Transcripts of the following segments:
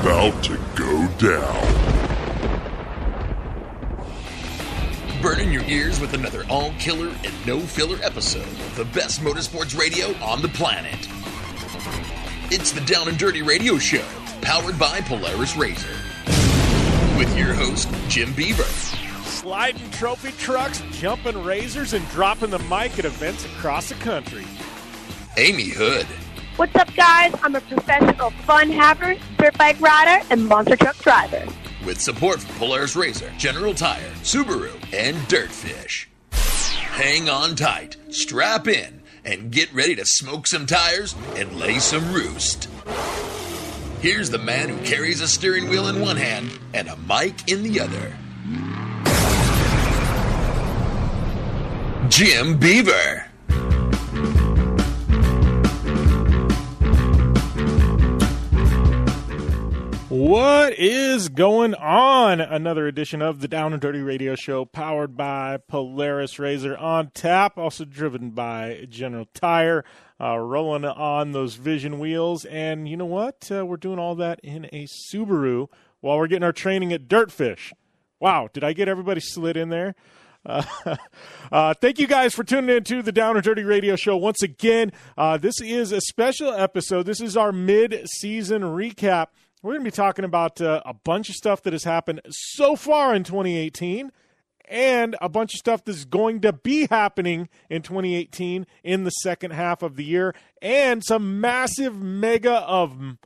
about to go down. Burning your ears with another all killer and no filler episode of the best motorsports radio on the planet. It's the Down and Dirty Radio Show, powered by Polaris Razor. With your host, Jim Beaver, sliding trophy trucks, jumping razors, and dropping the mic at events across the country. Amy Hood, What's up, guys? I'm a professional fun haver, dirt bike rider, and monster truck driver. with support from Polaris Razor, General Tire, Subaru, and Dirtfish. Hang on tight, strap in, and get ready to smoke some tires and lay some roost. Here's the man who carries a steering wheel in one hand and a mic in the other. Jim Beaver. What is going on? Another edition of the Down and Dirty Radio Show, powered by Polaris Razor on tap, also driven by General Tire, uh, rolling on those Vision wheels. And you know what? Uh, we're doing all that in a Subaru while we're getting our training at Dirtfish. Wow, did I get everybody slid in there? Uh, uh, thank you guys for tuning in to the Down and Dirty Radio Show once again. Uh, this is a special episode. This is our mid-season recap. We're going to be talking about uh, a bunch of stuff that has happened so far in 2018 and a bunch of stuff that's going to be happening in 2018 in the second half of the year and some massive mega of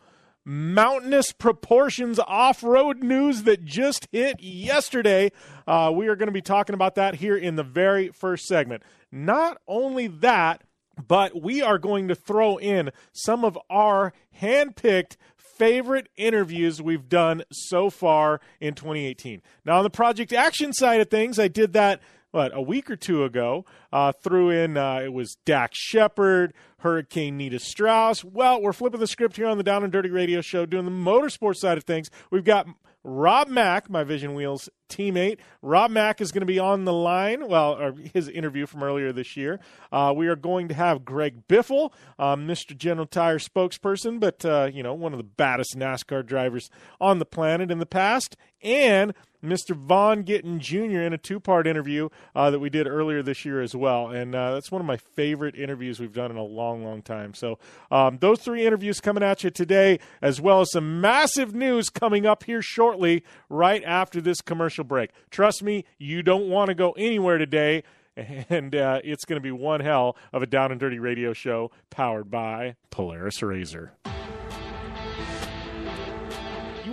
mountainous proportions off-road news that just hit yesterday. Uh, we are going to be talking about that here in the very first segment. Not only that, but we are going to throw in some of our handpicked favorite interviews we've done so far in 2018. Now, on the Project Action side of things, I did that what a week or two ago. Uh, threw in uh, it was Dax Shepard, Hurricane Nita Strauss. Well, we're flipping the script here on the Down and Dirty Radio Show, doing the motorsports side of things. We've got Rob Mack, my Vision Wheels teammate. Rob Mack is going to be on the line. Well, his interview from earlier this year. Uh, we are going to have Greg Biffle, um, Mr. General Tire spokesperson, but uh, you know one of the baddest NASCAR drivers on the planet in the past, and Mr. Vaughn Gittin Jr. in a two-part interview uh, that we did earlier this year as well, and uh, that's one of my favorite interviews we've done in a long, long time. So um, those three interviews coming at you today, as well as some massive news coming up here shortly, right after this commercial break. Trust me, you don't want to go anywhere today. And uh, it's going to be one hell of a down and dirty radio show powered by Polaris Razor.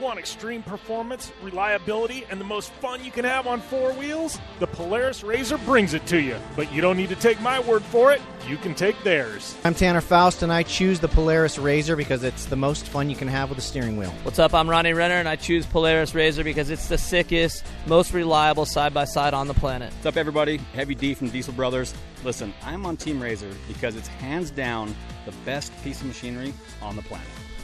You want extreme performance, reliability, and the most fun you can have on four wheels? The Polaris Razor brings it to you. But you don't need to take my word for it. You can take theirs. I'm Tanner Foust, and I choose the Polaris Razor because it's the most fun you can have with a steering wheel. What's up? I'm Ronnie Renner, and I choose Polaris Razor because it's the sickest, most reliable side by side on the planet. What's up, everybody? Heavy D from Diesel Brothers. Listen, I'm on Team Razor because it's hands down the best piece of machinery on the planet.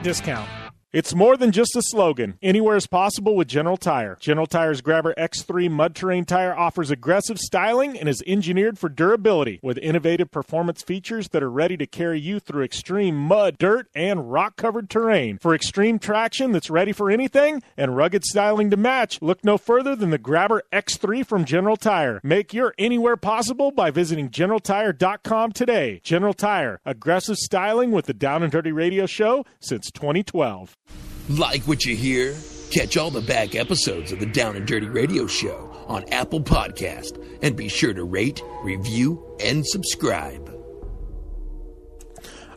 discount. It's more than just a slogan. Anywhere is possible with General Tire. General Tire's Grabber X3 mud terrain tire offers aggressive styling and is engineered for durability with innovative performance features that are ready to carry you through extreme mud, dirt, and rock covered terrain. For extreme traction that's ready for anything and rugged styling to match, look no further than the Grabber X3 from General Tire. Make your anywhere possible by visiting GeneralTire.com today. General Tire, aggressive styling with the Down and Dirty Radio Show since 2012. Like what you hear? Catch all the back episodes of the Down and Dirty Radio Show on Apple Podcast and be sure to rate, review, and subscribe.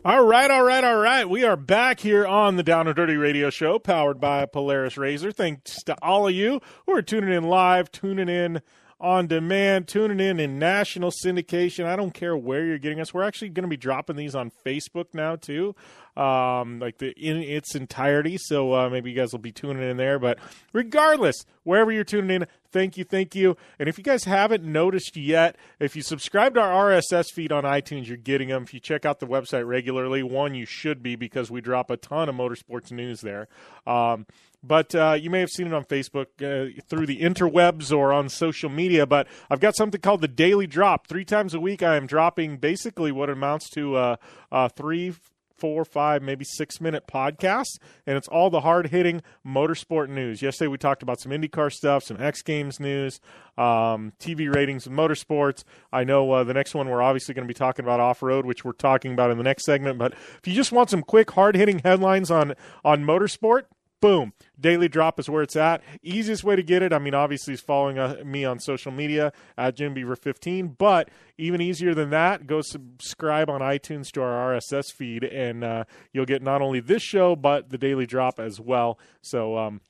All right, all right, all right. We are back here on the Down and Dirty Radio Show, powered by Polaris Razor. Thanks to all of you who are tuning in live, tuning in on demand, tuning in in national syndication. I don't care where you're getting us. We're actually going to be dropping these on Facebook now too, um, like the in its entirety. So uh, maybe you guys will be tuning in there. But regardless, wherever you're tuning in, thank you, thank you. And if you guys haven't noticed yet, if you subscribe to our RSS feed on iTunes, you're getting them. If you check out the website regularly, one you should be because we drop a ton of motorsports news there. Um, but uh, you may have seen it on Facebook uh, through the interwebs or on social media. But I've got something called the Daily Drop. Three times a week, I am dropping basically what amounts to uh, uh, three, four, five, maybe six minute podcasts, and it's all the hard hitting motorsport news. Yesterday we talked about some IndyCar stuff, some X Games news, um, TV ratings and motorsports. I know uh, the next one we're obviously going to be talking about off road, which we're talking about in the next segment. But if you just want some quick, hard hitting headlines on on motorsport, boom daily drop is where it's at easiest way to get it i mean obviously is following uh, me on social media at jim beaver 15 but even easier than that go subscribe on itunes to our rss feed and uh, you'll get not only this show but the daily drop as well so um,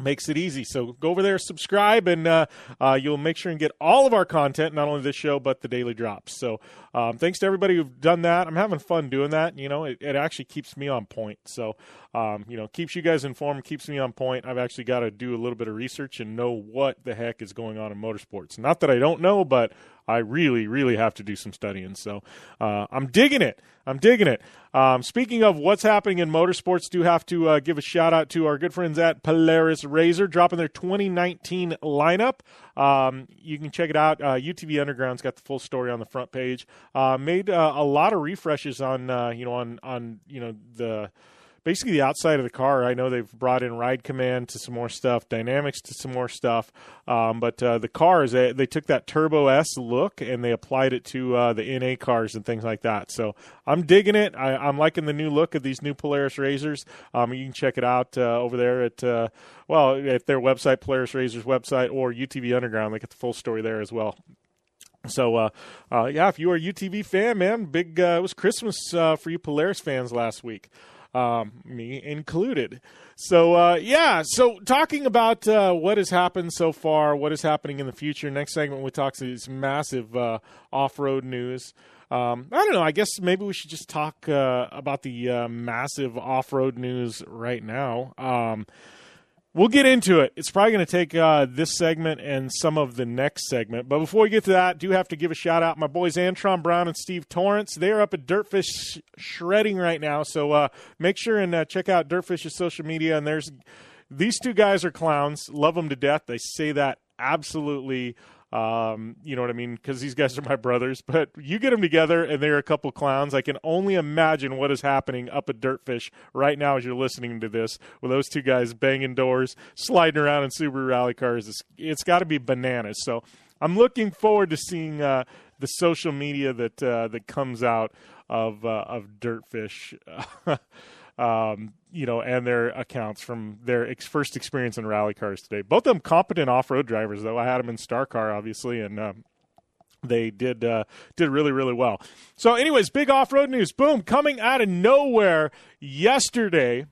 makes it easy. So go over there, subscribe, and uh, uh, you'll make sure and get all of our content, not only this show but the daily drops. So um, thanks to everybody who've done that. I'm having fun doing that. You know, it, it actually keeps me on point. So um, you know, keeps you guys informed, keeps me on point. I've actually got to do a little bit of research and know what the heck is going on in motorsports. Not that I don't know, but I really, really have to do some studying. So uh, I'm digging it. I'm digging it. Um, speaking of what's happening in motorsports, do have to uh, give a shout out to our good friends at Polaris Razor, dropping their 2019 lineup. Um, you can check it out. Uh, UTV Underground's got the full story on the front page. Uh, made uh, a lot of refreshes on uh, you know on on you know the basically the outside of the car. I know they've brought in ride command to some more stuff, dynamics to some more stuff, um, but uh, the cars they, they, took that Turbo S look and they applied it to uh, the NA cars and things like that. So I'm digging it. I, am liking the new look of these new Polaris Razors. Um, you can check it out uh, over there at uh, well at their website, Polaris Razors website, or UTV Underground. They get the full story there as well. So, uh, uh, yeah, if you are a UTV fan, man, big uh, it was Christmas uh, for you Polaris fans last week um, me included. So uh, yeah, so talking about uh, what has happened so far, what is happening in the future. Next segment we talk to this massive uh, off-road news. Um, I don't know. I guess maybe we should just talk uh, about the uh, massive off-road news right now. Um, We'll get into it. It's probably going to take uh, this segment and some of the next segment. But before we get to that, I do have to give a shout out my boys Antron Brown and Steve Torrence. They're up at Dirtfish shredding right now, so uh, make sure and uh, check out Dirtfish's social media. And there's these two guys are clowns. Love them to death. They say that absolutely um, you know what I mean? Because these guys are my brothers. But you get them together, and they're a couple clowns. I can only imagine what is happening up at Dirtfish right now as you're listening to this, with those two guys banging doors, sliding around in Subaru rally cars. it's, it's got to be bananas. So I'm looking forward to seeing uh, the social media that uh, that comes out of uh, of Dirtfish. um, you know, and their accounts from their ex- first experience in rally cars today. Both of them competent off-road drivers, though. I had them in Star Car, obviously, and um, they did uh, did really really well. So, anyways, big off-road news. Boom, coming out of nowhere yesterday.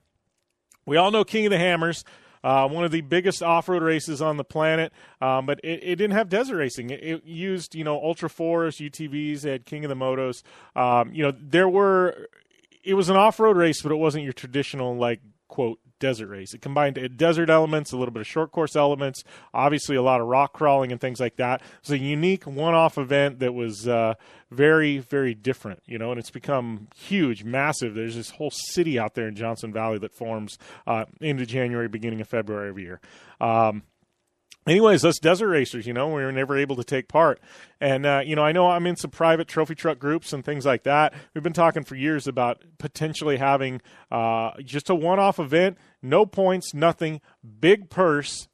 We all know King of the Hammers. Uh, one of the biggest off-road races on the planet, um, but it, it, didn't have desert racing. It, it, used, you know, Ultra Fours, UTVs. It had King of the Motos. Um, you know, there were. It was an off-road race, but it wasn't your traditional like quote desert race. It combined desert elements, a little bit of short course elements, obviously a lot of rock crawling and things like that. It's a unique one-off event that was uh, very, very different, you know, and it's become huge, massive. There's this whole city out there in Johnson Valley that forms uh, into January, beginning of February every year. Um, anyways, us desert racers, you know, we were never able to take part. And, uh, you know, I know I'm in some private trophy truck groups and things like that. We've been talking for years about potentially having uh, just a one off event, no points, nothing, big purse,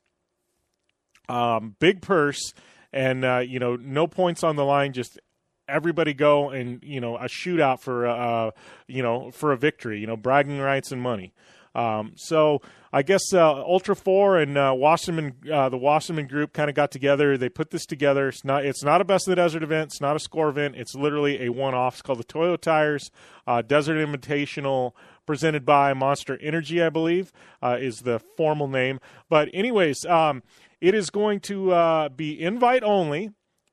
um, big purse, and, uh, you know, no points on the line, just everybody go and you know a shootout for uh you know for a victory you know bragging rights and money um, so I guess uh, Ultra Four and uh, Wasserman, uh, the Wasserman group, kind of got together. They put this together. It's not it's not a best of the desert event. It's not a score event. It's literally a one off. It's called the Toyo Tires uh, Desert Invitational, presented by Monster Energy, I believe, uh, is the formal name. But anyways, um, it is going to uh, be invite only.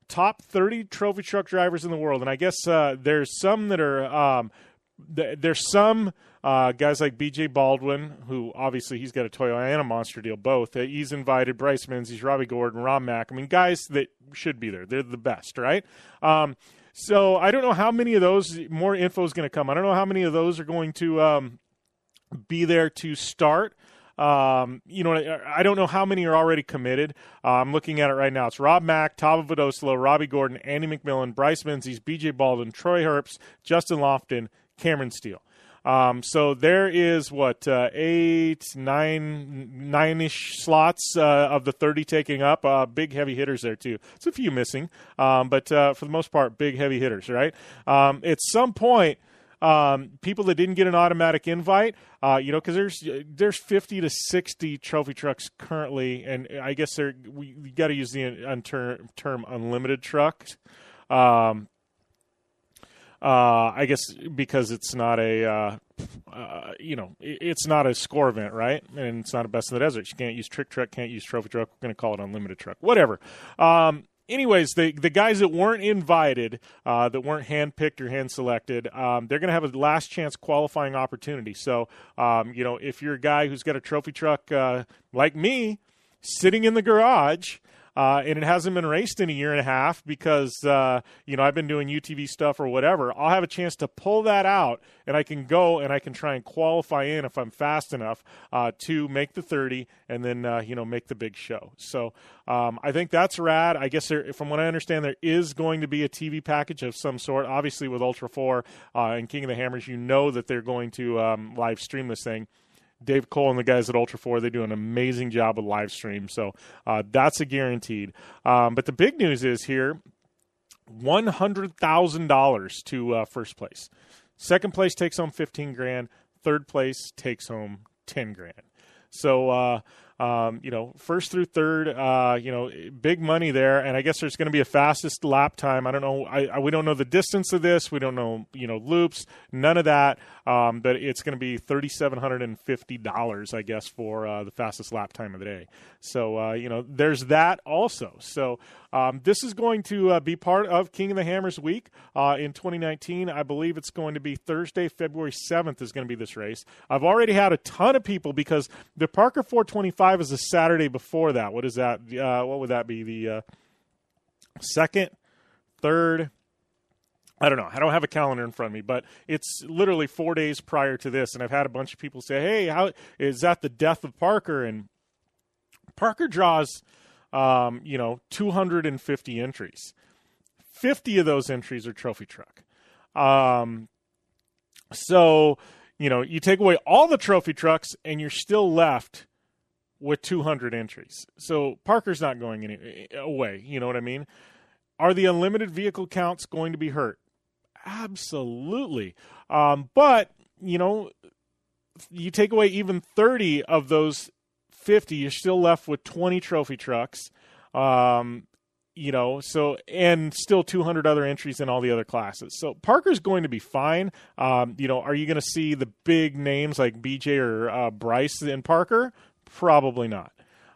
Top 30 trophy truck drivers in the world, and I guess uh, there's some that are um, th- there's some uh, guys like B.J. Baldwin, who obviously he's got a Toyota and a Monster deal, both. Uh, he's invited Bryce Menzies, Robby Gordon, Ron Mack. I mean, guys that should be there. They're the best, right? Um, so I don't know how many of those more info is going to come. I don't know how many of those are going to um, be there to start. Um, you know, I don't know how many are already committed. Uh, I'm looking at it right now. It's Rob Mack, Tavo Vildosola, Robby Gordon, Andy McMillin, Bryce Menzies, BJ Baldwin, Troy Herbst, Justin Lofton, Cameron Steele. Um, so there is what uh, eight, nine, nine-ish slots uh, of the thirty taking up. Uh, big heavy hitters there too. It's a few missing, um, but uh, for the most part, big heavy hitters. Right. Um, at some point. Um, people that didn't get an automatic invite, uh, you know, because there's there's 50 to 60 trophy trucks currently, and I guess they're we, got to use the term, term unlimited trucks. Um, uh, I guess because it's not a, uh, uh, you know, it's not a score event, right? And it's not a best in the desert. You can't use trick truck, can't use trophy truck. We're going to call it unlimited truck, whatever. Um, anyways, the the guys that weren't invited, uh, that weren't handpicked or hand selected, um, they're going to have a last chance qualifying opportunity. So, um, you know, if you're a guy who's got a trophy truck uh, like me, sitting in the garage uh, and it hasn't been raced in a year and a half because uh, you know I've been doing UTV stuff or whatever. I'll have a chance to pull that out, and I can go and I can try and qualify in if I'm fast enough uh, to make the 30, and then uh, you know make the big show. So um, I think that's rad. I guess there, from what I understand, there is going to be a TV package of some sort. Obviously, with Ultra Four uh, and King of the Hammers, you know that they're going to um, live stream this thing. Dave Cole and the guys at Ultra 4, they do an amazing job with live stream. So uh, that's a guaranteed. Um, but the big news is here $100,000 to uh, first place. Second place takes home 15 grand. Third place takes home 10 grand. So, uh, um, you know, first through third, uh, you know, big money there. And I guess there's going to be a fastest lap time. I don't know. I, I, we don't know the distance of this. We don't know, you know, loops, none of that. Um, but it's going to be $3,750, I guess, for uh, the fastest lap time of the day. So, uh, you know, there's that also. So, um, this is going to uh, be part of King of the Hammers week uh, in 2019. I believe it's going to be Thursday, February 7th, is going to be this race. I've already had a ton of people because the Parker 425 is the Saturday before that. What is that? Uh, what would that be? The uh, second, third, I don't know. I don't have a calendar in front of me, but it's literally four days prior to this, and I've had a bunch of people say, "Hey, how is that the death of Parker?" And Parker draws, um, you know, 250 entries. 50 of those entries are trophy truck. Um, so, you know, you take away all the trophy trucks, and you're still left with 200 entries. So Parker's not going any away. You know what I mean? Are the unlimited vehicle counts going to be hurt? Absolutely. Um, but, you know, you take away even 30 of those 50, you're still left with 20 trophy trucks. Um, you know, so and still 200 other entries in all the other classes. So Parker's going to be fine. Um, you know, are you going to see the big names like BJ or uh, Bryce in Parker? Probably not.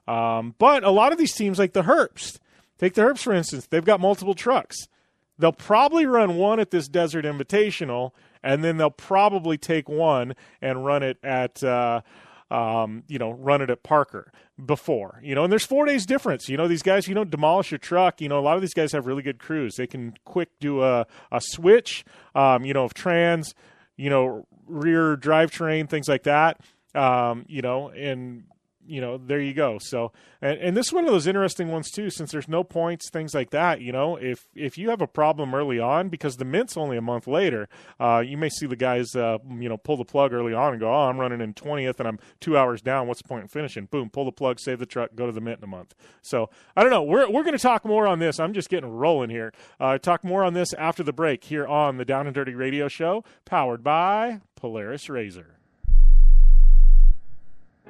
Um, but a lot of these teams, like the Herbst, take the Herbst for instance, they've got multiple trucks. They'll probably run one at this Desert Invitational, and then they'll probably take one and run it at. Uh, um, you know, run it at Parker before, you know, and there's four days difference. You know, these guys, you don't demolish your truck. You know, a lot of these guys have really good crews. They can quick do a, a switch, um, you know, of trans, you know, rear drivetrain, things like that. Um, you know, and you know, there you go. So, and, and this is one of those interesting ones too, since there's no points, things like that. You know, if if you have a problem early on, because the mint's only a month later, uh, you may see the guys, uh, you know, pull the plug early on and go, oh, I'm running in 20th and I'm two hours down. What's the point in finishing? Boom, pull the plug, save the truck, go to the mint in a month. So I don't know. We're we're going to talk more on this. I'm just getting rolling here. Uh, talk more on this after the break here on the Down and Dirty Radio Show, powered by Polaris Razor.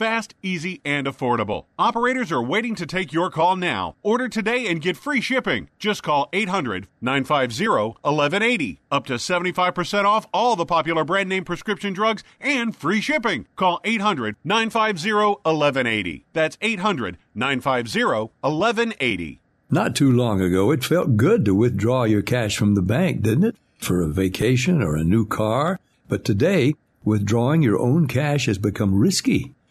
fast, easy, and affordable. Operators are waiting to take your call now. Order today and get free shipping. Just call 800 950 1180. Up to 75% off all the popular brand name prescription drugs and free shipping. Call 800 950 1180. That's 800 950 1180. Not too long ago, it felt good to withdraw your cash from the bank, didn't it? For a vacation or a new car. But today, withdrawing your own cash has become risky.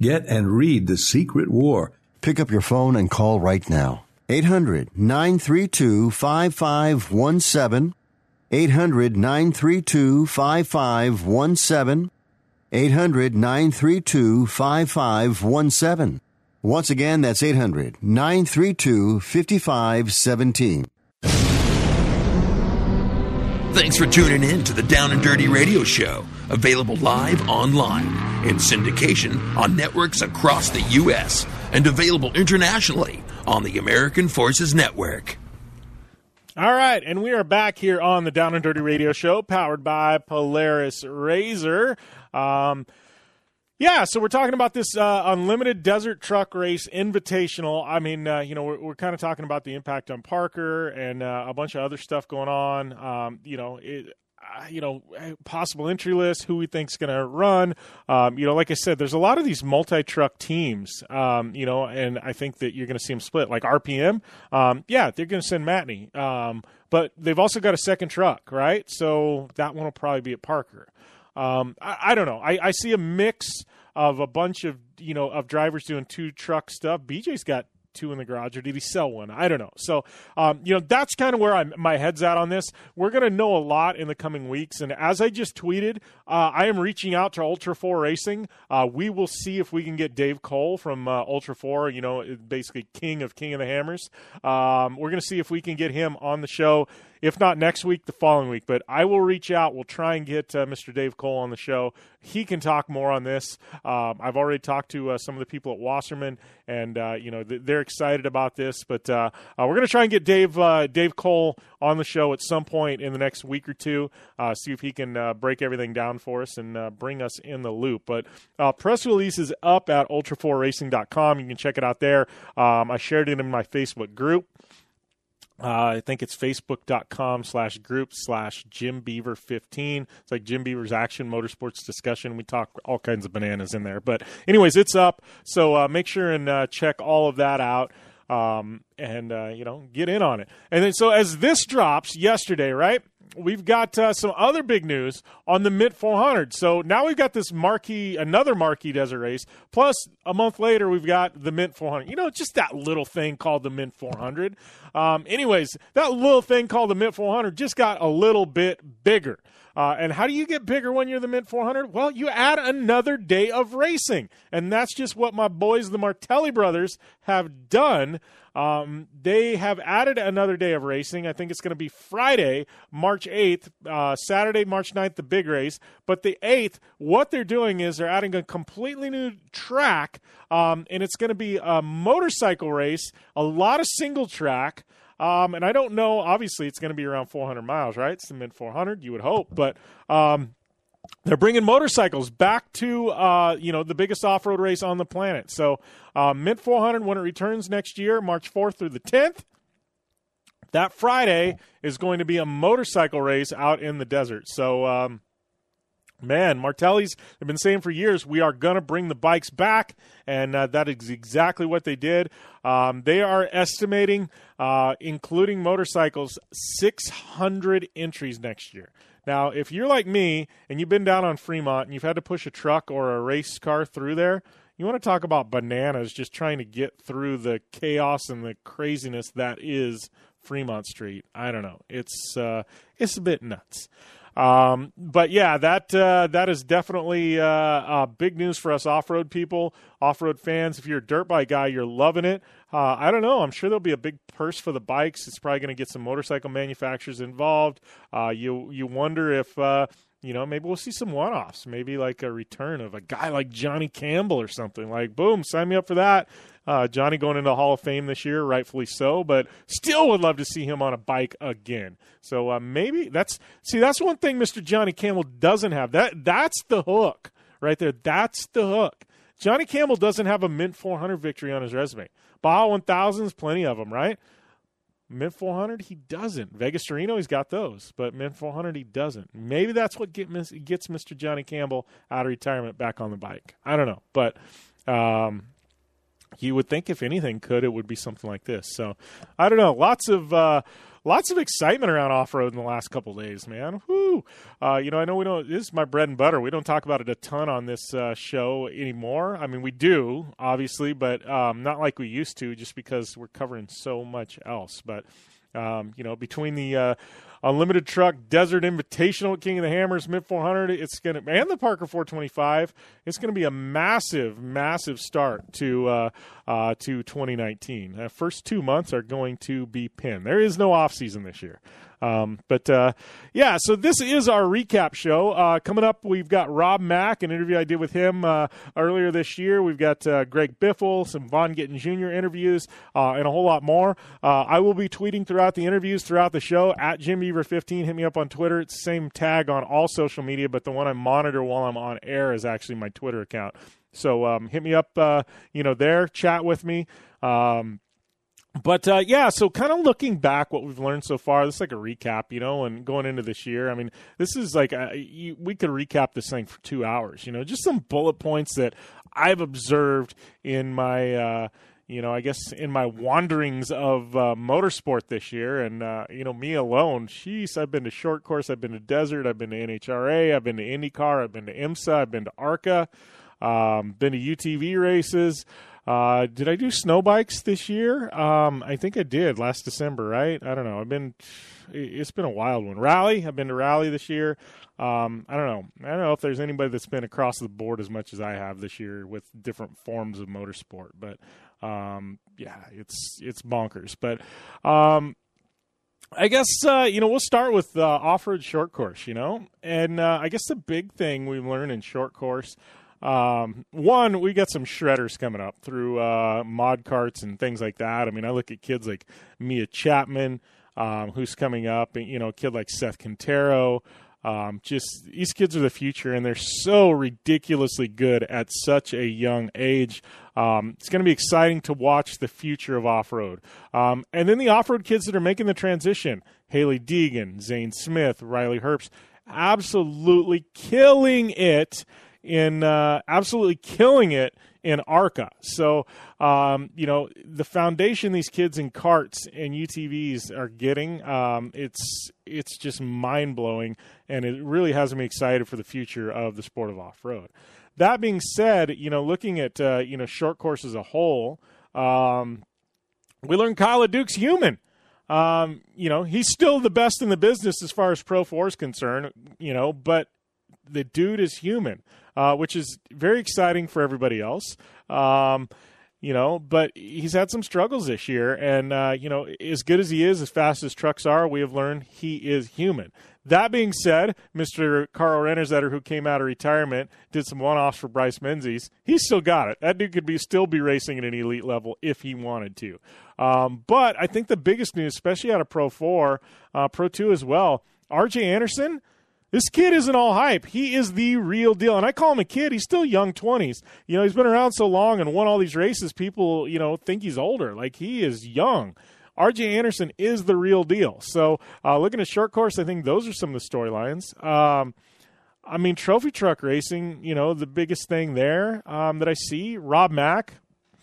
get and read The Secret War. Pick up your phone and call right now. 800 932 5517. 800 932 5517. 800 932 5517. Once again, that's 800 932 5517. Thanks for tuning in to the Down and Dirty Radio Show, available live online in syndication on networks across the U.S. and available internationally on the American Forces Network. All right, and we are back here on the Down and Dirty Radio Show, powered by Polaris Razor. Um, yeah, so we're talking about this uh, unlimited desert truck race invitational. I mean, uh, you know, we're, we're kind of talking about the impact on Parker and uh, a bunch of other stuff going on. Um, you know, it, you know, possible entry list, who we think's going to run. Um, you know, like I said, there's a lot of these multi-truck teams. Um, you know, and I think that you're going to see them split. Like RPM, um, yeah, they're going to send Matney, um, but they've also got a second truck, right? So that one will probably be at Parker. Um, I, I don't know. I, I see a mix of a bunch of you know of drivers doing two truck stuff. BJ's got two in the garage, or did he sell one? I don't know. So, um, you know, that's kind of where I'm, my head's at on this. We're going to know a lot in the coming weeks. And as I just tweeted, uh, I am reaching out to Ultra 4 Racing. Uh, we will see if we can get Dave Cole from uh, Ultra 4, you know, basically king of King of the Hammers. Um, we're going to see if we can get him on the show if not next week, the following week. But I will reach out. We'll try and get uh, Mr. Dave Cole on the show. He can talk more on this. Um, I've already talked to uh, some of the people at Wasserman, and uh, you know they're excited about this. But uh, uh, we're going to try and get Dave uh, Dave Cole on the show at some point in the next week or two. see if he can break everything down for us and bring us in the loop. But press release is up at ultra4racing.com. You can check it out there. Um, I shared it in my Facebook group. Uh, I think it's facebook.com slash group slash Jim Beaver 15. It's like Jim Beaver's Action Motorsports Discussion. We talk all kinds of bananas in there. But, anyways, it's up. So uh, make sure and uh, check all of that out um, and, uh, you know, get in on it. And then, so as this drops yesterday, right? We've got uh, some other big news on the Mint 400. So now we've got this marquee, another marquee desert race. Plus, a month later, we've got the Mint 400. You know, just that little thing called the Mint 400. Um, anyways, that little thing called the Mint 400 just got a little bit bigger. Uh, and how do you get bigger when you're the Mint 400? Well, you add another day of racing. And that's just what my boys, the Martelli brothers, have done. Um, they have added another day of racing. I think it's going to be Friday, March 8th, uh, Saturday, March 9th, the big race. But the 8th, what they're doing is they're adding a completely new track, um, and it's going to be a motorcycle race, a lot of single track. Um, and I don't know. Obviously, it's going to be around 400 miles, right? It's the Mint 400. You would hope, but um, they're bringing motorcycles back to uh, you know the biggest off-road race on the planet. So uh, Mint 400 when it returns next year, March 4th through the 10th. That Friday is going to be a motorcycle race out in the desert. So um, Man, Martelli's have been saying for years we are going to bring the bikes back, and uh, that is exactly what they did. Um, they are estimating, uh, including motorcycles, 600 entries next year. Now, if you're like me and you've been down on Fremont and you've had to push a truck or a race car through there, you want to talk about bananas just trying to get through the chaos and the craziness that is Fremont Street. I don't know. It's uh, it's a bit nuts. Um, but yeah, that uh, that is definitely uh, uh, big news for us off-road people, off-road fans. If you're a dirt bike guy, you're loving it. Uh, I don't know. I'm sure there'll be a big purse for the bikes. It's probably going to get some motorcycle manufacturers involved. Uh, you you wonder if uh, you know, maybe we'll see some one offs, maybe like a return of a guy like Johnny Campbell or something. Like, boom, sign me up for that. Uh, Johnny going into the Hall of Fame this year, rightfully so, but still would love to see him on a bike again. So uh, maybe that's see that's one thing Mr. Johnny Campbell doesn't have. That that's the hook right there. That's the hook. Johnny Campbell doesn't have a Mint 400 victory on his resume. Baja 1000s, plenty of them, right? Mint 400, he doesn't. Vegas to Reno, he's got those, but Mint 400, he doesn't. Maybe that's what get, gets Mr. Johnny Campbell out of retirement back on the bike. I don't know, but um, you would think if anything could, it would be something like this. So I don't know. Lots of uh, lots of excitement around off road in the last couple days, man. Whoo! Uh, you know, I know we don't. This is my bread and butter. We don't talk about it a ton on this uh, show anymore. I mean, we do obviously, but um, not like we used to, just because we're covering so much else. But um, you know, between the uh, Unlimited Truck Desert Invitational King of the Hammers Mint 400. It's gonna and the Parker 425. It's gonna be a massive, massive start to uh, uh, to 2019. The uh, first two months are going to be pinned. There is no off season this year. Um, but uh, yeah, so this is our recap show. Uh, coming up, we've got Rob Mack, an interview I did with him uh, earlier this year. We've got uh, Greg Biffle, some Vaughn Gittin Jr. interviews, uh, and a whole lot more. I will be tweeting throughout the interviews throughout the show at Jimmy Beaver15. Hit me up on Twitter. It's same tag on all social media, but the one I monitor while I'm on air is actually my Twitter account. So um, hit me up, uh, you know, there. Chat with me. Um, but uh, yeah, so kind of looking back, what we've learned so far, this is like a recap, you know, and going into this year. I mean, this is like a, you, we could recap this thing for two hours, you know, just some bullet points that I've observed in my. Uh, you know, I guess in my wanderings of uh, motorsport this year, and uh, you know, me alone, sheesh, I've been to short course, I've been to desert, I've been to NHRA, I've been to IndyCar, I've been to IMSA, I've been to ARCA, um, been to UTV races. Uh, did I do snow bikes this year? Um, I think I did last December, right? I don't know. I've been, it's been a wild one. Rally, I've been to rally this year. Um, I don't know. I don't know if there's anybody that's been across the board as much as I have this year with different forms of motorsport, but um, yeah, it's it's bonkers. But um, I guess uh, you know we'll start with uh, off-road short course. You know, and uh, I guess the big thing we learn in short course. Um, one, we got some shredders coming up through uh, mod carts and things like that. I mean, I look at kids like Mia Chapman, um, who's coming up, and you know, a kid like Seth Quintero. Um, just these kids are the future, and they're so ridiculously good at such a young age. Um, it's going to be exciting to watch the future of off road. Um, and then the off road kids that are making the transition Hailie Deegan, Zane Smith, Riley Herbst, absolutely killing it in uh, absolutely killing it in ARCA. So, um, you know, the foundation these kids in carts and UTVs are getting, um, it's it's just mind blowing, and it really has me excited for the future of the sport of off road. That being said, you know, looking at uh, you know short course as a whole, um, we learned Kyle Leduc's human. Um, you know, he's still the best in the business as far as Pro 4 is concerned, you know, but the dude is human uh, which is very exciting for everybody else. Um, you know, but he's had some struggles this year, and uh, you know, as good as he is, as fast as trucks are, we have learned he is human. That being said, Mr. Carl Renezeder, who came out of retirement, did some one-offs for Bryce Menzies. He's still got it. That dude could be still be racing at an elite level if he wanted to. Um, but I think the biggest news, especially out of Pro Four, uh, Pro Two as well, R.J. Anderson this kid isn't all hype. He is the real deal. And I call him a kid. He's still young 20s. You know, he's been around so long and won all these races, people, you know, think he's older. Like, he is young. RJ Anderson is the real deal. So, uh, looking at short course, I think those are some of the storylines. Um, I mean, trophy truck racing, you know, the biggest thing there um, that I see, Rob Mack,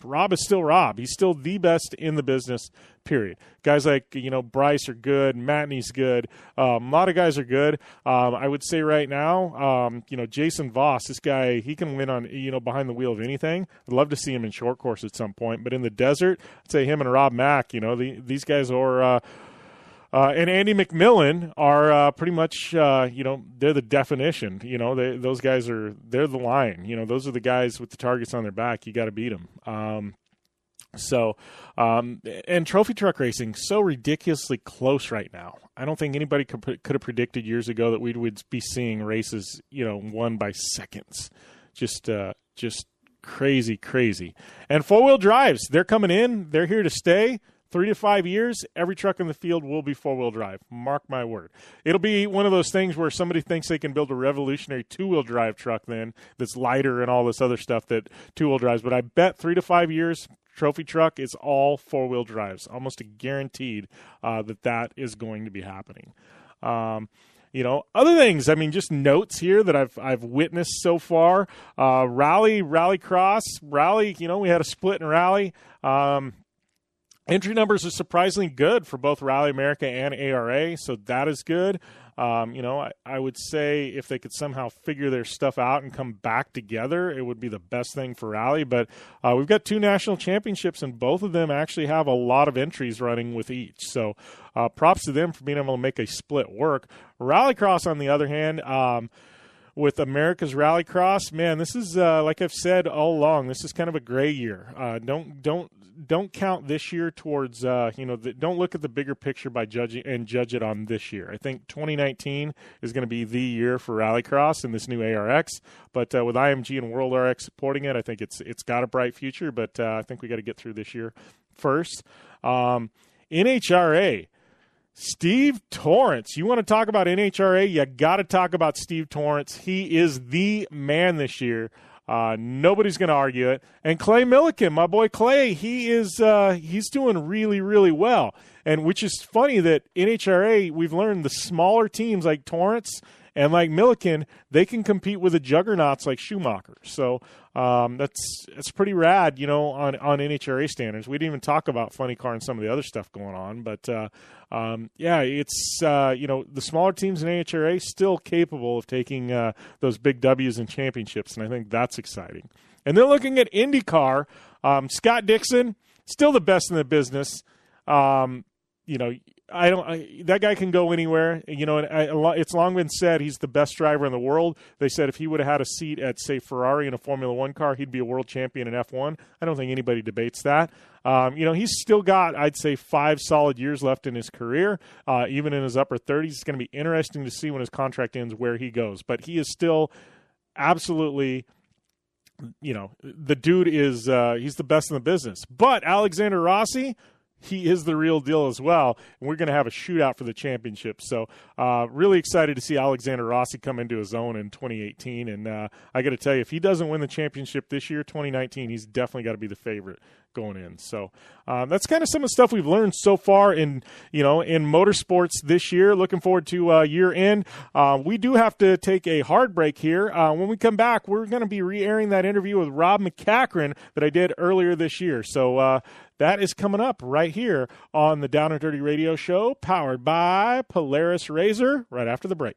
Rob is still Rob. He's still the best in the business. Period. Guys like you know Bryce are good. Matney's good. Um, a lot of guys are good. Um, I would say right now, um, you know Jason Voss. This guy he can win on you know behind the wheel of anything. I'd love to see him in short course at some point. But in the desert, I'd say him and Rob Mack. You know the, these guys are. Uh, uh, and Andy McMillin are uh, pretty much, uh, you know, they're the definition. You know, they, those guys are they're the line. You know, those are the guys with the targets on their back. You got to beat them. Um, so, um, and trophy truck racing so ridiculously close right now. I don't think anybody could could have predicted years ago that we would be seeing races, you know, won by seconds. Just, uh, just crazy, crazy. And four wheel drives, they're coming in. They're here to stay three to five years, every truck in the field will be four wheel drive. Mark my word. It'll be one of those things where somebody thinks they can build a revolutionary two wheel drive truck then that's lighter and all this other stuff that two wheel drives. But I bet three to five years, trophy truck is all four wheel drives. Almost a guaranteed uh, that that is going to be happening. Um, you know, other things. I mean, just notes here that I've I've witnessed so far. Uh, rally, rally cross, rally. You know, we had a split in rally. Um, Entry numbers are surprisingly good for both Rally America and ARA, so that is good. Um, you know, I, I, would say if they could somehow figure their stuff out and come back together, it would be the best thing for Rally. But uh, we've got two national championships, and both of them actually have a lot of entries running with each. So uh, props to them for being able to make a split work. Rallycross, on the other hand, um, with America's Rallycross, man, this is uh, like I've said all along. This is kind of a gray year. Uh, don't don't don't count this year towards uh, you know the, don't look at the bigger picture by judging and judge it on this year. I think 2019 is going to be the year for Rallycross and this new ARX. But uh, with IMG and World RX supporting it, I think it's it's got a bright future. But uh, I think we got to get through this year first. Um, NHRA. Steve Torrence. You want to talk about NHRA? You got to talk about Steve Torrence. He is the man this year. Uh, nobody's going to argue it. And Clay Millican, my boy Clay, he is uh, he's doing really really well. And which is funny that NHRA we've learned the smaller teams like Torrence and like Millican, they can compete with the juggernauts like Schumacher. So um, that's pretty rad, you know, on on NHRA standards. We didn't even talk about Funny Car and some of the other stuff going on, but uh, um, yeah, it's uh, you know the smaller teams in NHRA still capable of taking uh, those big W's and championships, and I think that's exciting. And then looking at IndyCar, um, Scott Dixon still the best in the business. Um, you know, I don't. I, that guy can go anywhere. You know, and I, it's long been said he's the best driver in the world. They said if he would have had a seat at say Ferrari in a Formula One car, he'd be a world champion in F one. I don't think anybody debates that. Um, you know, he's still got I'd say five solid years left in his career. Uh, even in his upper thirties, it's going to be interesting to see when his contract ends where he goes. But he is still absolutely you know the dude is uh, he's the best in the business but alexander rossi he is the real deal as well. And we're going to have a shootout for the championship. So, uh, really excited to see Alexander Rossi come into his own in 2018. And uh, I got to tell you, if he doesn't win the championship this year, 2019, he's definitely got to be the favorite going in. So um, that's kind of some of the stuff we've learned so far in you know in motorsports this year. Looking forward to uh, year end. Uh, we do have to take a hard break here. Uh, when we come back, we're going to be re-airing that interview with Rob MacCachren that I did earlier this year. So uh, that is coming up right here on the Down and Dirty Radio Show, powered by Polaris Razor, right after the break.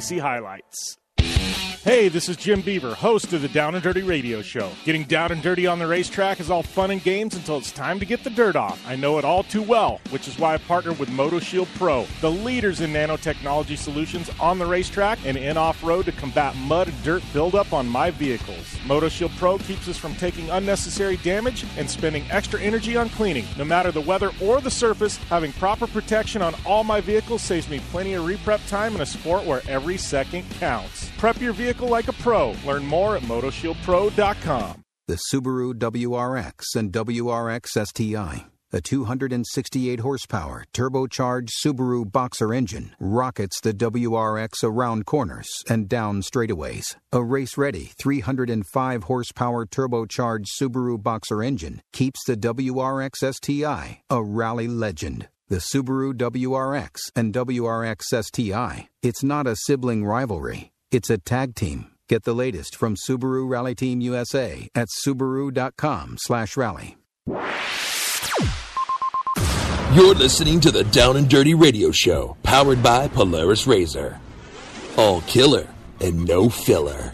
Highlights. Hey, this is Jim Beaver, host of the Down and Dirty Radio Show. Getting down and dirty on the racetrack is all fun and games until it's time to get the dirt off. I know it all too well, which is why I partnered with MotoShield Pro, the leaders in nanotechnology solutions on the racetrack and in off road to combat mud and dirt buildup on my vehicles. MotoShield Pro keeps us from taking unnecessary damage and spending extra energy on cleaning. No matter the weather or the surface, having proper protection on all my vehicles saves me plenty of reprep time in a sport where every second counts. Prep your vehicle like a pro. Learn more at MotoShieldPro.com. The Subaru WRX and WRX STI. A 268 horsepower turbocharged Subaru Boxer engine rockets the WRX around corners and down straightaways. A race ready 305 horsepower turbocharged Subaru Boxer engine keeps the WRX STI a rally legend. The Subaru WRX and WRX STI. It's not a sibling rivalry, it's a tag team. Get the latest from Subaru Rally Team USA at subaru.com/rally. You're listening to the Down and Dirty Radio Show, powered by Polaris Razor. All killer and no filler.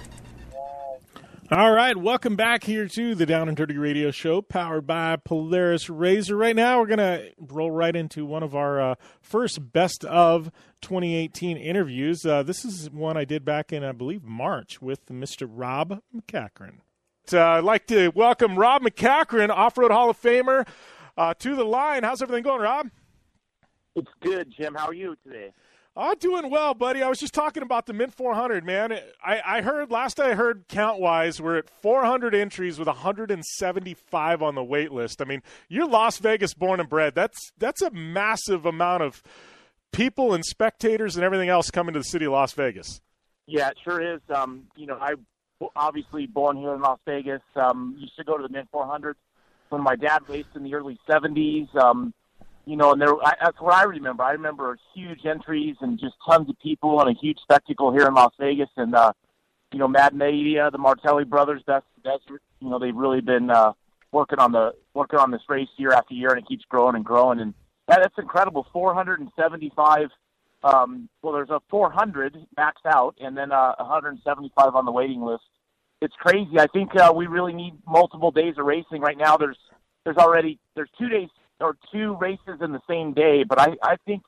All right, welcome back here to the Down and Dirty Radio Show, powered by Polaris Razor. Right now, we're gonna roll right into one of our uh, first best of 2018 interviews. Uh, this is one I did back in, I believe, March with Mr. Rob MacCachren. Uh, I'd like to welcome Rob MacCachren, Off-Road Hall of Famer, uh, to the line. How's everything going, Rob? It's good, Jim. How are you today? Oh, doing well, buddy. I was just talking about the Mint 400, man. I, I heard last I heard count wise, we're at 400 entries with 175 on the wait list. I mean, you're Las Vegas born and bred. That's that's a massive amount of people and spectators and everything else coming to the city of Las Vegas. Yeah, it sure is. Um, you know, I obviously born here in Las Vegas. Um, used to go to the Mint 400 when my dad raced in the early 70s. Um, you know, and there I, that's what I remember. I remember huge entries and just tons of people and a huge spectacle here in Las Vegas. And uh, you know, Mad Media, the Martelli brothers, that's Desert. You know, they've really been uh, working on the working on this race year after year, and it keeps growing and growing. And that, that's incredible. 475. Um, well, there's a 400 maxed out, and then uh, 175 on the waiting list. It's crazy. I think uh, we really need multiple days of racing right now. There's there's already there's two days or two races in the same day. But I, I think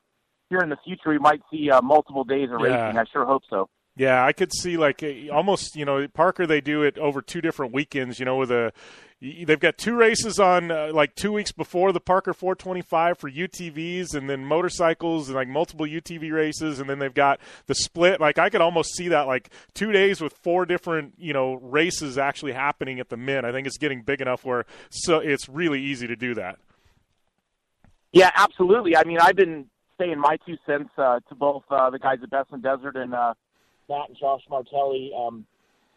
here in the future we might see uh, multiple days of Yeah. racing. I sure hope so. Yeah, I could see like eh, almost you know Parker. They do it over two different weekends. You know, with a they've got two races on uh, like two weeks before the Parker 425 for UTVs, and then motorcycles and like multiple UTV races, and then they've got the split. Like I could almost see that like two days with four different you know races actually happening at the Mint. I think it's getting big enough where so it's really easy to do that. Yeah, absolutely. I mean, I've been saying my two cents uh, to both uh, the guys at Best in Desert and uh, Matt and Josh Martelli. Um,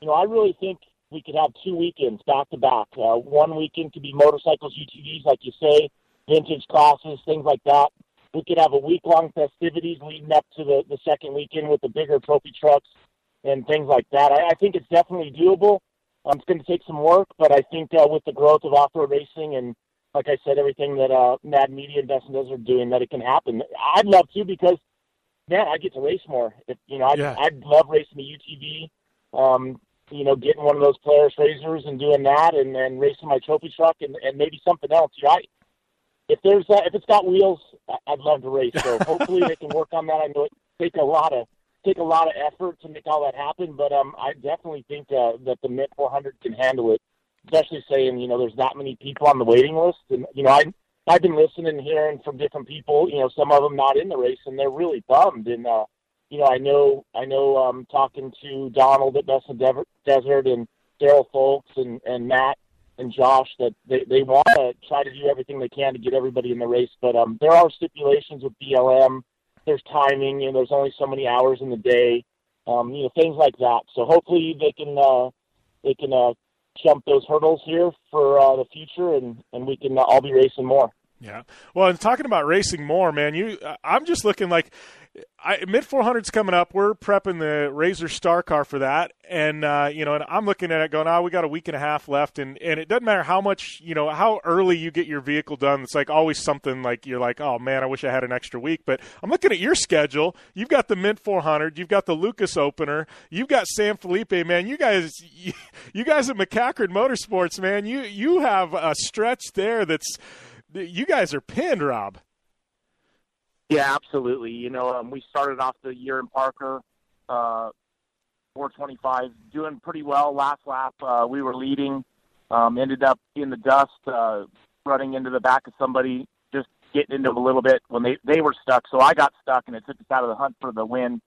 you know, I really think we could have two weekends back to back. Uh, One weekend could be motorcycles, UTVs, like you say, vintage classes, things like that. We could have a week long festivities leading up to the, the second weekend with the bigger trophy trucks and things like that. I, I think it's definitely doable. Um, it's going to take some work, but I think uh, with the growth of off road racing and like I said, everything that uh, Mad Media and Dustin does are doing, that it can happen. I'd love to because, man, I get to race more. If, you know, I'd, Yeah. I'd love racing the UTV. Um, you know, getting one of those Polaris Razors and doing that, and then racing my trophy truck, and, and maybe something else. You know, I, if there's uh, if it's got wheels, I'd love to race. So hopefully they can work on that. I know it take a lot of take a lot of effort to make all that happen, but um, I definitely think uh, that the Mint 400 can handle it especially saying you know there's not many people on the waiting list, and you know I I've been listening and hearing from different people, you know some of them not in the race, and they're really bummed. And uh, you know I know I know um, talking to Donald at Best Dev- Desert and Daryl Folks and and Matt and Josh that they they want to try to do everything they can to get everybody in the race, but um there are stipulations with BLM. There's timing, know, there's only so many hours in the day, um, you know, things like that. So hopefully they can uh, they can uh, jump those hurdles here for uh, the future, and and we can uh, all be racing more. Yeah. Well, and talking about racing more, man, you I'm just looking like Mint 400's coming up. We're prepping the Razor Star Car for that, and uh, you know, and I'm looking at it going, "Oh, we got a week and a half left," and and it doesn't matter how much, you know, how early you get your vehicle done. It's like always something like you're like, "Oh man, I wish I had an extra week." But I'm looking at your schedule. You've got the Mint 400, you've got the Lucas Opener, you've got San Felipe, man. You guys, you, you guys at MacCachren Motorsports, man, you you have a stretch there that's you guys are pinned, Rob. Yeah, absolutely. You know, um, we started off the year in Parker, uh, 425, doing pretty well. Last lap, uh, we were leading. Um, ended up in the dust, uh, running into the back of somebody, just getting into them a little bit when they they were stuck. So I got stuck, and it took us out of the hunt for the win.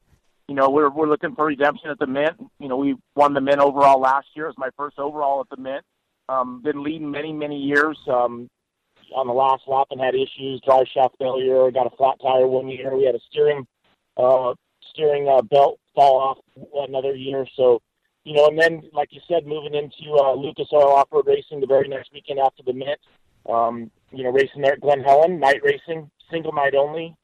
You know, we're we're looking for redemption at the Mint. You know, we won the Mint overall last year. It was my first overall at the Mint. Um, been leading many many years. Um, on the last lap and had issues, drive shaft failure, got a flat tire one year. We had a steering uh, steering uh, belt fall off another year. So, you know, and then like you said, moving into uh, Lucas Oil Off Road Racing the very next weekend after the Mint. Um, you know, racing there at Glen Helen, night racing, single night only.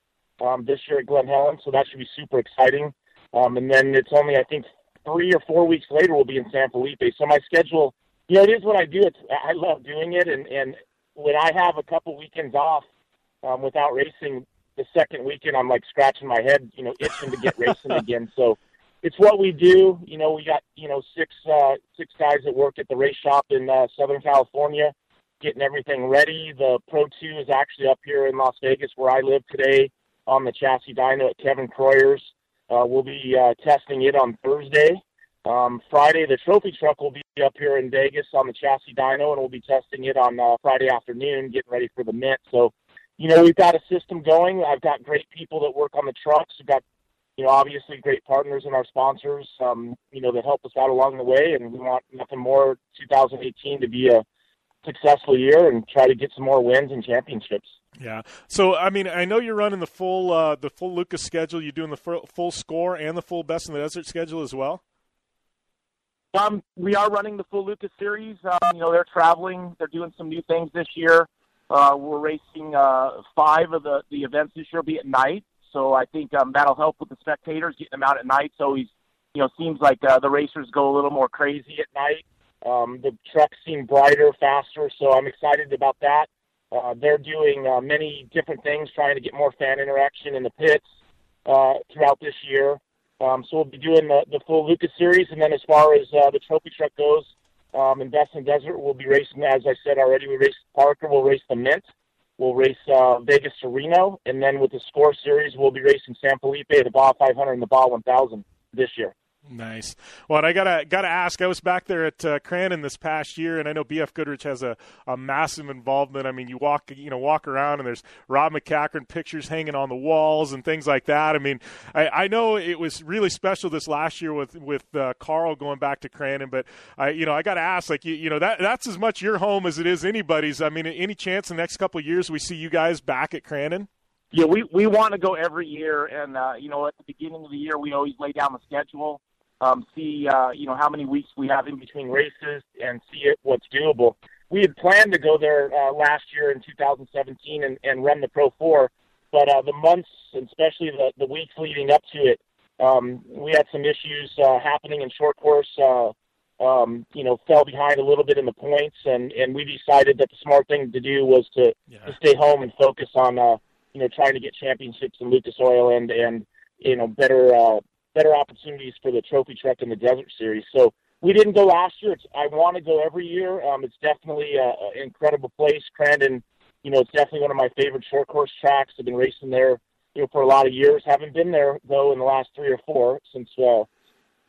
Um, this year at Glen Helen, so that should be super exciting. Um, and then it's only I think three or four weeks later we'll be in San Felipe. So my schedule, know, it is what I do. It's I love doing it, and and when I have a couple weekends off um, without racing, the second weekend I'm like scratching my head, you know, itching to get racing again. So it's what we do. You know, we got you know six uh, six guys that work at the race shop in uh, Southern California, getting everything ready. The Pro Two is actually up here in Las Vegas, where I live today, on the chassis dyno at Kevin Croyer's. Uh, we'll be uh, testing it on Thursday. Um, Friday, the trophy truck will be up here in Vegas on the chassis dyno, and we'll be testing it on uh, Friday afternoon, getting ready for the mint. So, you know, we've got a system going. I've got great people that work on the trucks. We've got, you know, obviously great partners and our sponsors, um, you know, that help us out along the way. And we want nothing more 2018 to be a successful year and try to get some more wins and championships. Yeah. So I mean, I know you're running the full uh, the full Lucas schedule. You're doing the full, full score and the full best in the desert schedule as well. Um, we are running the full Lucas series. Um, you know, they're traveling. They're doing some new things this year. Uh, we're racing uh, five of the the events this year, be at night. So I think um, that'll help with the spectators, getting them out at night. So he's, you know, seems like uh, the racers go a little more crazy at night. Um, the trucks seem brighter, faster. So I'm excited about that. Uh, they're doing uh, many different things, trying to get more fan interaction in the pits uh, throughout this year. Um, so we'll be doing the, the full Lucas series, and then as far as uh, the trophy truck goes, um, in Best in Desert, we'll be racing. As I said already, we race Parker. We'll race the Mint. We'll race uh, Vegas to Reno, and then with the Score series, we'll be racing San Felipe, the Baja 500, and the Baja 1000 this year. Nice. Well, I gotta gotta ask. I was back there at uh, Crandon this past year, and I know BF Goodrich has a, a massive involvement. I mean, you walk you know walk around, and there's Rob MacCachren pictures hanging on the walls and things like that. I mean, I, I know it was really special this last year with with uh, Carl going back to Crandon, but I you know I gotta ask, like you, you know that that's as much your home as it is anybody's. I mean, any chance in the next couple of years we see you guys back at Crandon? Yeah, we we want to go every year, and uh, you know at the beginning of the year we always lay down the schedule um, see uh, you know how many weeks we have in between races and see it, what's doable. We had planned to go there uh, last year in 2017 and, and run the Pro 4, but uh, the months, and especially the, the weeks leading up to it, um, we had some issues uh, happening in short course. Uh, um, you know, fell behind a little bit in the points, and and we decided that the smart thing to do was to, yeah. to stay home and focus on uh, you know trying to get championships in Lucas Oil and and you know better uh, better opportunities for the trophy truck in the desert series. So we didn't go last year. It's, I want to go every year. Um, it's definitely an incredible place. Crandon, you know, it's definitely one of my favorite short course tracks. I've been racing there, you know, for a lot of years. Haven't been there though in the last three or four since uh,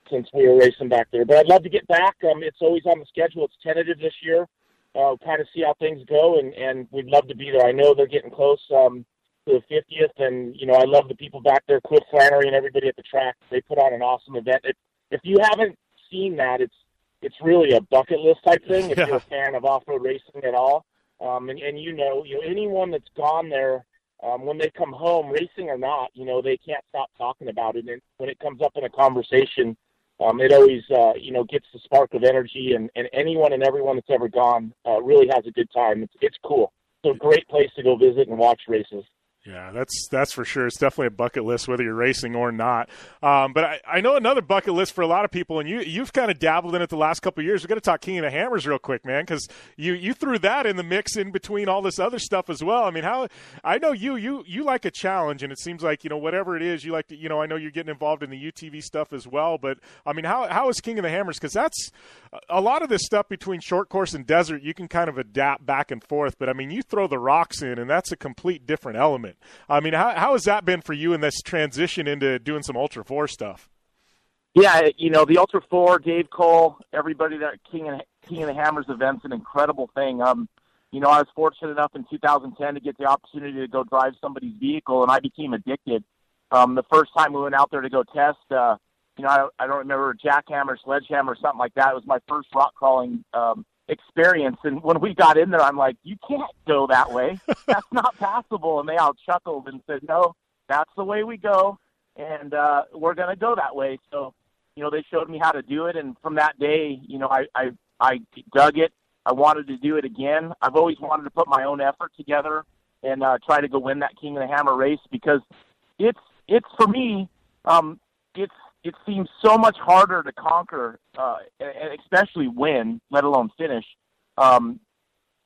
since we were racing back there. But I'd love to get back. Um, it's always on the schedule. It's tentative this year. Uh, kind of see how things go, and and we'd love to be there. I know they're getting close. Um, to the 50th, and you know I love the people back there, Cliff Flannery and everybody at the track. They put on an awesome event. If, if you haven't seen that, it's it's really a bucket list type thing. If yeah. you're a fan of off road racing at all, um, and and you know, you know anyone that's gone there. Um, when they come home, racing or not, you know they can't stop talking about it. And when it comes up in a conversation, um, it always uh, you know gets the spark of energy. And, and anyone and everyone that's ever gone uh, really has a good time. It's it's cool. It's a great place to go visit and watch races. Yeah, that's that's for sure. It's definitely a bucket list, whether you're racing or not. Um, but I, I know another bucket list for a lot of people, and you you've kind of dabbled in it the last couple of years. We're going to talk King of the Hammers real quick, man, because you you threw that in the mix in between all this other stuff as well. I mean, how I know you you you like a challenge, and it seems like you know whatever it is, you like to you know I know you're getting involved in the UTV stuff as well. But I mean, how how is King of the Hammers? Because that's a lot of this stuff between short course and desert. You can kind of adapt back and forth, but I mean, you throw the rocks in, and that's a complete different element. I mean, how how has that been for you in this transition into doing some Ultra Four stuff? Yeah, you know, the Ultra Four, Dave Cole, everybody that King and King of the Hammers event's an incredible thing. Um, you know, I was fortunate enough in 2010 to get the opportunity to go drive somebody's vehicle, and I became addicted. Um, the first time we went out there to go test, uh, you know, I, I don't remember jackhammer, sledgehammer, something like that. It was my first rock crawling um, experience. And when we got in there, I'm like, you can't go that way. That's not passable. And they all chuckled and said, no, that's the way we go. And uh, we're going to go that way. So, you know, they showed me how to do it. And from that day, you know, I, I, I dug it. I wanted to do it again. I've always wanted to put my own effort together and uh, try to go win that King of the Hammer race because it's, it's for me, um, it's it seems so much harder to conquer, uh, and especially win, let alone finish. Um,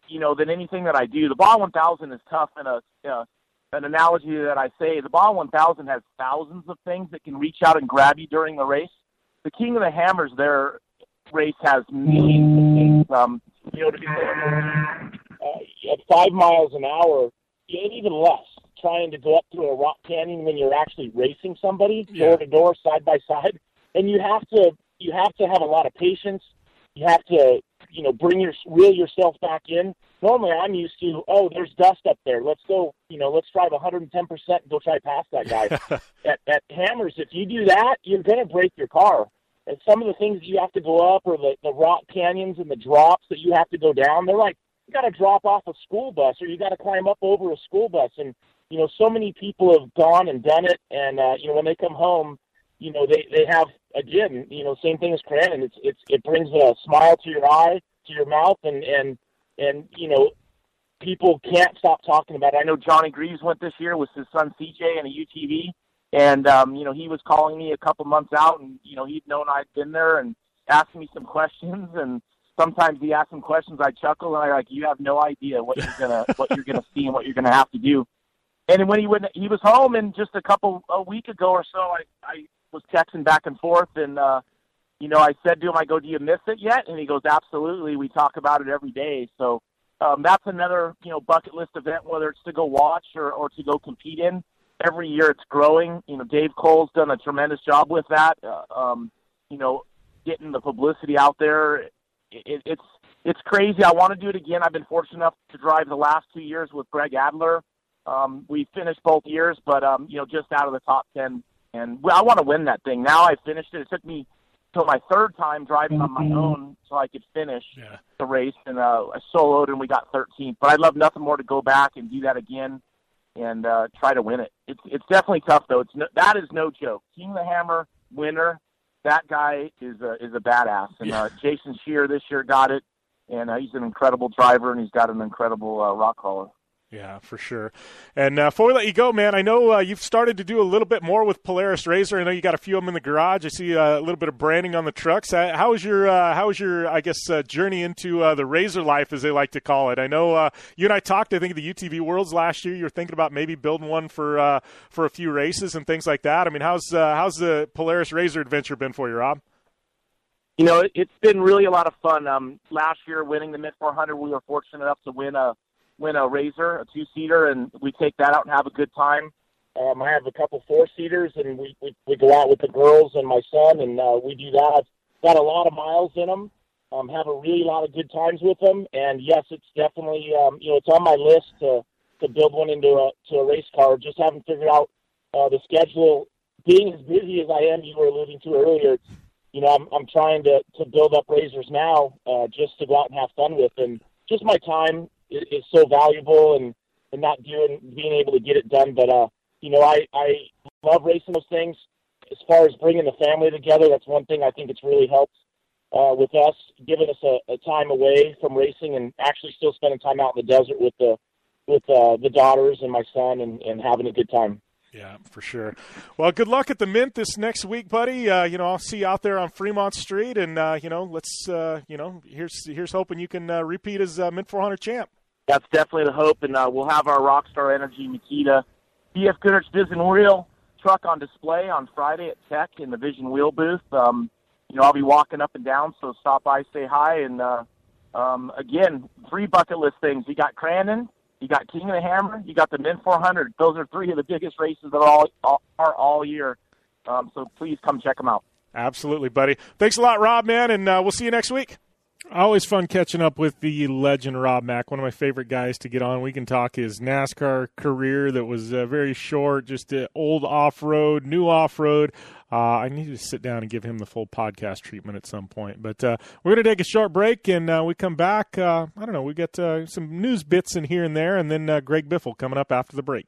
you know, than anything that I do. The Baja 1000 is tough in a, uh, an analogy that I say. The Baja 1000 has thousands of things that can reach out and grab you during the race. The King of the Hammers, their race has millions of things. Um, you know, to be uh, at five miles an hour, and even less, trying to go up through a rock canyon when you're actually racing somebody Yeah. door to door, side by side, and you have to you have to have a lot of patience. You have to you know bring your reel yourself back in. Normally, I'm used to oh, there's dust up there. Let's go. You know, let's drive 110 percent and go try past that guy. at, at Hammers, if you do that, you're going to break your car. And some of the things you have to go up, or the the rock canyons and the drops that you have to go down, they're like you got to drop off a school bus, or you got to climb up over a school bus. And you know, so many people have gone and done it, and uh, you know, when they come home, you know, they they have again, you know, same thing as Crandon. It's it's it brings a smile to your eye, to your mouth, and and and you know, people can't stop talking about it. I know Johnny Greaves went this year with his son CJ and a UTV, and um, you know, he was calling me a couple months out, and you know, he'd known I'd been there and asked me some questions, and sometimes he asked some questions. I chuckle and I like, you have no idea what you're gonna what you're gonna see and what you're gonna have to do. And when he went, he was home, and just a couple a week ago or so, I I was texting back and forth, and uh, you know, I said to him, I go, do you miss it yet? And he goes, absolutely. We talk about it every day. So um, that's another, you know, bucket list event, whether it's to go watch or, or to go compete in. Every year it's growing. You know, Dave Cole's done a tremendous job with that. Uh, um, you know, getting the publicity out there. It, it, it's it's crazy. I want to do it again. I've been fortunate enough to drive the last two years with Greg Adler. Um, we finished both years, but um, you know, just out of the top ten. And well, I want to win that thing. Now I finished it. It took me till my third time driving on my own so I could finish Yeah. the race, and uh, I soloed and we got 13th. But I'd love nothing more to go back and do that again and uh, try to win it. It's it's definitely tough though. It's no, that is no joke. King the Hammer winner. That guy is a is a badass, and uh, Jason Scherer this year got it, and uh, he's an incredible driver, and he's got an incredible uh, rock crawler. Yeah, for sure. And uh, before we let you go, man, I know uh, you've started to do a little bit more with Polaris Razor. I know you got a few of them in the garage. I see uh, a little bit of branding on the trucks. Uh, How was your uh, How was your I guess uh, journey into the Razor life, as they like to call it? I know you and I talked. I think the UTV Worlds last year. You were thinking about maybe building one for for a few races and things like that. I mean, how's how's the Polaris Razor adventure been for you, Rob? You know, it, it's been really a lot of fun. Um, last year, winning the Mint 400, we were fortunate enough to win a win a Razor, a two seater, and we take that out and have a good time. Um, I have a couple four seaters, and we, we we go out with the girls and my son, and uh, we do that. I've got a lot of miles in them. Um, have a really lot of good times with them, and yes, it's definitely um, you know it's on my list to to build one into a to a race car. Just haven't figured out uh, the schedule. Being as busy as I am, you were alluding to earlier, you know, I'm I'm trying to to build up razors now, uh, just to go out and have fun with, and just my time is, is so valuable, and and not doing being able to get it done. But uh, you know, I I love racing those things. As far as bringing the family together, that's one thing I think it's really helped uh, with us, giving us a, a time away from racing and actually still spending time out in the desert with the with uh, the daughters and my son and, and having a good time. Yeah, for sure. Well, good luck at the Mint this next week, buddy. Uh, you know, I'll see you out there on Fremont Street, and uh, you know, let's uh, you know, here's here's hoping you can uh, repeat as uh, Mint 400 champ. That's definitely the hope, and uh, we'll have our Rockstar Energy Makita BF Goodrich Vision Wheel truck on display on Friday at Tech in the Vision Wheel booth. Um, you know, I'll be walking up and down, so stop by, say hi, and um, again, three bucket list things. You got Crandon, you got King of the Hammer, you got the Mint 400. Those are three of the biggest races that are all, all are all year. Um, so please come check them out. Absolutely, buddy. Thanks a lot, Rob, man, and uh, we'll see you next week. Always fun catching up with the legend Rob Mack, one of my favorite guys to get on. We can talk his NASCAR career that was uh, very short, just uh, old off road, new off road. Uh, I need to sit down and give him the full podcast treatment at some point. But uh, we're going to take a short break, and uh, we come back. Uh, I don't know. We uh, some news bits in here and there, and then Greg Biffle coming up after the break.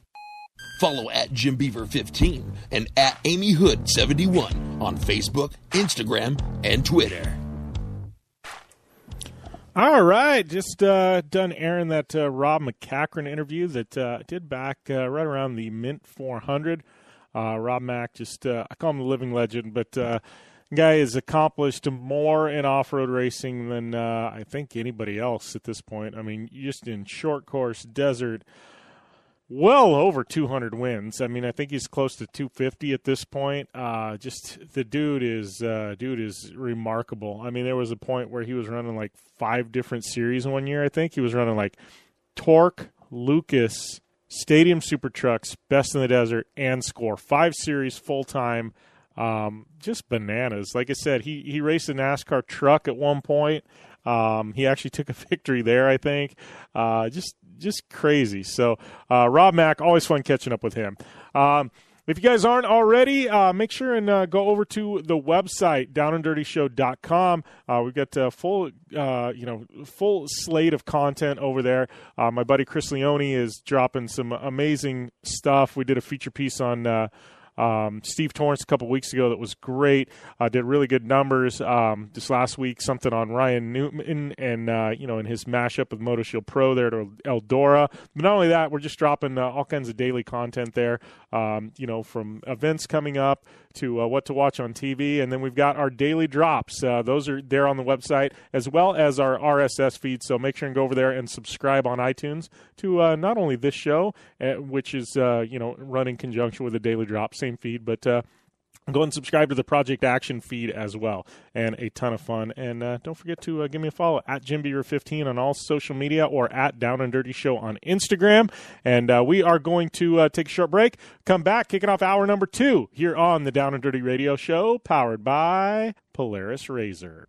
Follow at Jim Beaver 15 and at Amy Hood 71 on Facebook, Instagram, and Twitter. All right, just uh, done airing that uh, Rob MacCachren interview that uh, did back uh, right around the Mint 400. Uh, Rob Mack, just uh, I call him the living legend, but guy has accomplished more in off-road racing than I think anybody else at this point. I mean, just in short course, desert, well over 200 wins. I mean, I think he's close to 250 at this point. Uh, just the dude is uh, dude is remarkable. I mean, there was a point where he was running like five different series in one year. I think he was running like TORC, Lucas, Stadium Super Trucks, Best in the Desert, and Score. Five series full time. Um, just bananas. Like I said, he he raced a NASCAR truck at one point. Um, he actually took a victory there, I think. Uh, just just crazy. So uh, Rob Mack, always fun catching up with him. Um, if you guys aren't already, uh, make sure and uh, go over to the website downanddirtyshow.com. Uh, we've got a full, uh, you know, full slate of content over there. Uh, my buddy Chris Leone is dropping some amazing stuff. We did a feature piece on uh, um, Steve Torrence a couple weeks ago that was great. Uh, did really good numbers. Um, just last week, something on Ryan Newman and uh, you know in his mashup with MotoShield Pro there to Eldora. But not only that, we're just dropping uh, all kinds of daily content there. Um, you know, from events coming up to uh, what to watch on TV, and then we've got our daily drops. Uh, those are there on the website as well as our RSS feed. So make sure and go over there and subscribe on iTunes to uh, not only this show, which is you know run in conjunction with the daily drop same feed, but uh, go and subscribe to the Project Action feed as well, and a ton of fun. And uh, don't forget to uh, give me a follow at Jim Beaver 15 on all social media or at Down and Dirty Show on Instagram. And uh, we are going to uh, take a short break, come back, kicking off hour number two here on the Down and Dirty Radio Show, powered by Polaris Razor.